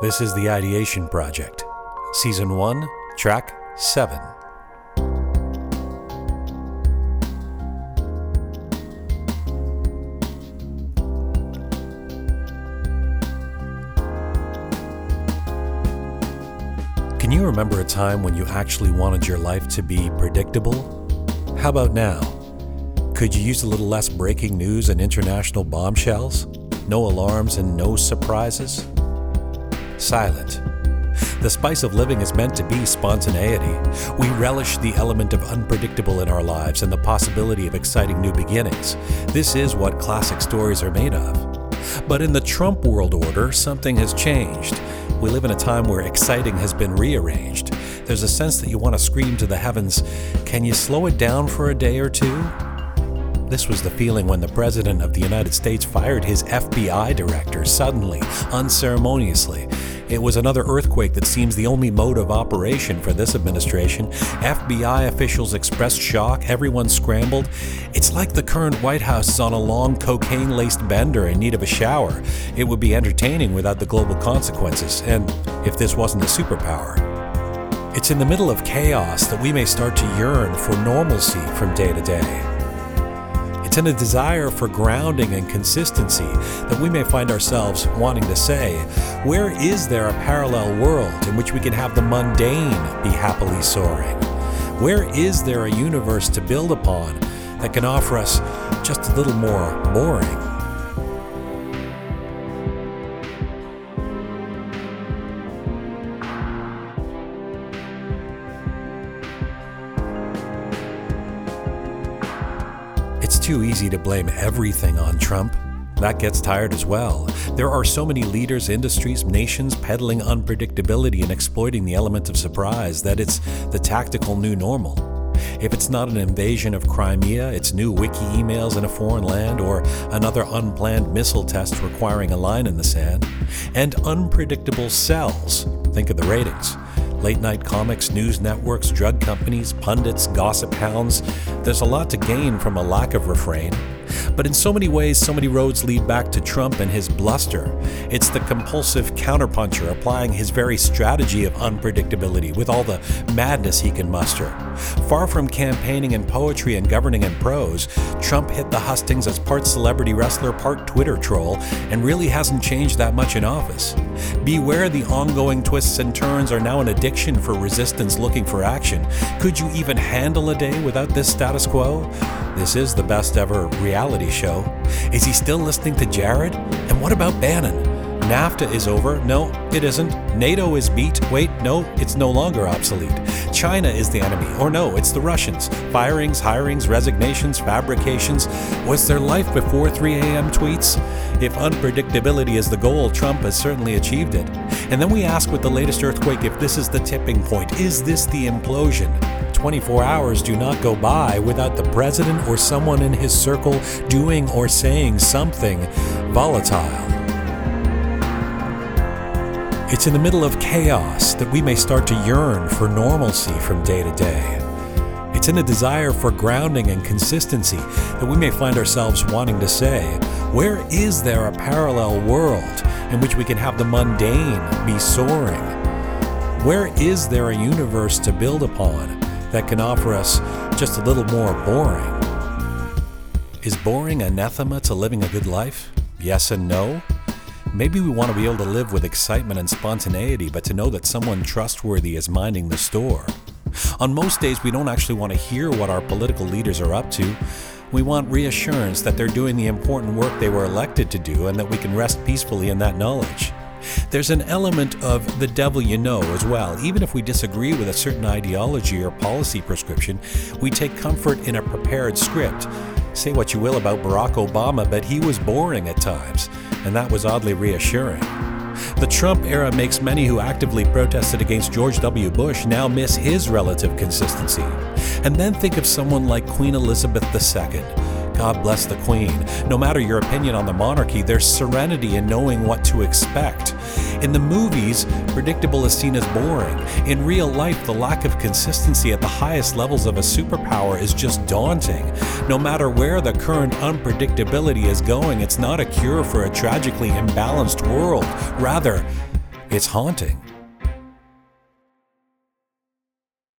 This is the Ideation Project, Season 1, Track 7. Can you remember a time when you actually wanted your life to be predictable? How about now? Could you use a little less breaking news and international bombshells? No alarms and no surprises? Silent. The spice of living is meant to be spontaneity. We relish the element of unpredictable in our lives and the possibility of exciting new beginnings. This is what classic stories are made of. But in the Trump world order, something has changed. We live in a time where exciting has been rearranged. There's a sense that you want to scream to the heavens, Can you slow it down for a day or two? This was the feeling when the President of the United States fired his FBI director suddenly, unceremoniously. It was another earthquake that seems the only mode of operation for this administration. FBI officials expressed shock, everyone scrambled. It's like the current White House is on a long cocaine laced bender in need of a shower. It would be entertaining without the global consequences, and if this wasn't a superpower. It's in the middle of chaos that we may start to yearn for normalcy from day to day. It's in a desire for grounding and consistency that we may find ourselves wanting to say, where is there a parallel world in which we can have the mundane be happily soaring? Where is there a universe to build upon that can offer us just a little more boring? Too easy to blame everything on Trump. That gets tired as well. There are so many leaders, industries, nations peddling unpredictability and exploiting the element of surprise that it's the tactical new normal. If it's not an invasion of Crimea, it's new wiki emails in a foreign land, or another unplanned missile test requiring a line in the sand. And unpredictable sells. Think of the ratings. Late night comics, news networks, drug companies, pundits, gossip hounds. There's a lot to gain from a lack of refrain. But in so many ways, so many roads lead back to Trump and his bluster. It's the compulsive counterpuncher applying his very strategy of unpredictability with all the madness he can muster. Far from campaigning in poetry and governing in prose, Trump hit the hustings as part celebrity wrestler, part Twitter troll, and really hasn't changed that much in office. Beware the ongoing twists and turns are now an addiction for resistance looking for action. Could you even handle a day without this status quo? This is the best ever reality show. Is he still listening to Jared? And what about Bannon? NAFTA is over. No, it isn't. NATO is beat. Wait, no, it's no longer obsolete. China is the enemy. Or no, it's the Russians. Firings, hirings, resignations, fabrications. Was there life before 3 a.m. tweets? If unpredictability is the goal, Trump has certainly achieved it. And then we ask with the latest earthquake if this is the tipping point. Is this the implosion? 24 hours do not go by without the president or someone in his circle doing or saying something volatile. It's in the middle of chaos that we may start to yearn for normalcy from day to day. It's in a desire for grounding and consistency that we may find ourselves wanting to say, where is there a parallel world in which we can have the mundane be soaring? Where is there a universe to build upon that can offer us just a little more boring? Is boring anathema to living a good life? Yes and no? Maybe we want to be able to live with excitement and spontaneity, but to know that someone trustworthy is minding the store. On most days, we don't actually want to hear what our political leaders are up to. We want reassurance that they're doing the important work they were elected to do and that we can rest peacefully in that knowledge. There's an element of the devil you know as well. Even if we disagree with a certain ideology or policy prescription, we take comfort in a prepared script. Say what you will about Barack Obama, but he was boring at times, and that was oddly reassuring. The Trump era makes many who actively protested against George W. Bush now miss his relative consistency. And then think of someone like Queen Elizabeth II. God bless the Queen. No matter your opinion on the monarchy, there's serenity in knowing what to expect. In the movies, predictable is seen as boring. In real life, the lack of consistency at the highest levels of a superpower is just daunting. No matter where the current unpredictability is going, it's not a cure for a tragically imbalanced world. Rather, It's haunting.